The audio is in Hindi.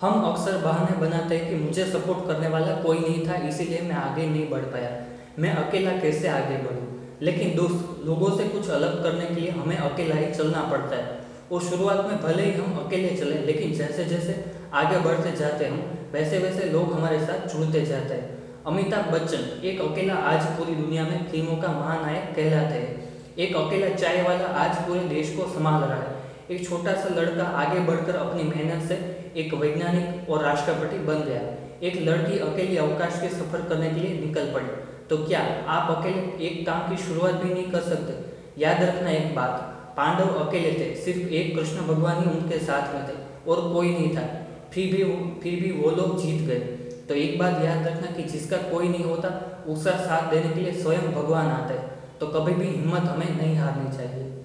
हम अक्सर बहाने बनाते हैं कि मुझे सपोर्ट करने वाला कोई नहीं था, इसीलिए मैं आगे नहीं बढ़ पाया। मैं अकेला कैसे आगे बढ़ूं? लेकिन दोस्त, लोगों से कुछ अलग करने के लिए हमें अकेला ही चलना पड़ता है। और शुरुआत में भले ही हम अकेले चले, लेकिन जैसे जैसे आगे बढ़ते जाते हम वैसे वैसे लोग हमारे साथ जुड़ते जाते हैं। अमिताभ बच्चन, एक अकेला आज पूरी दुनिया में फ़िल्मों का महानायक कहलाते हैं। एक अकेला चाय वाला आज पूरे देश को संभाल रहा है। एक छोटा सा लड़का आगे बढ़कर अपनी मेहनत से एक वैज्ञानिक और राष्ट्रपति बन गया। एक लड़की अकेली अवकाश के सफ़र करने के लिए निकल पड़ी। तो क्या आप अकेले एक काम की शुरुआत भी नहीं कर सकते? याद रखना एक बात, पांडव अकेले थे, सिर्फ़ एक कृष्ण भगवान ही उनके साथ में थे और कोई नहीं था। फिर भी फिर भी वो लोग जीत गए। तो एक बात याद रखना कि जिसका कोई नहीं होता उसका साथ देने के लिए स्वयं भगवान आते हैं। तो कभी भी हिम्मत हमें नहीं हारनी चाहिए।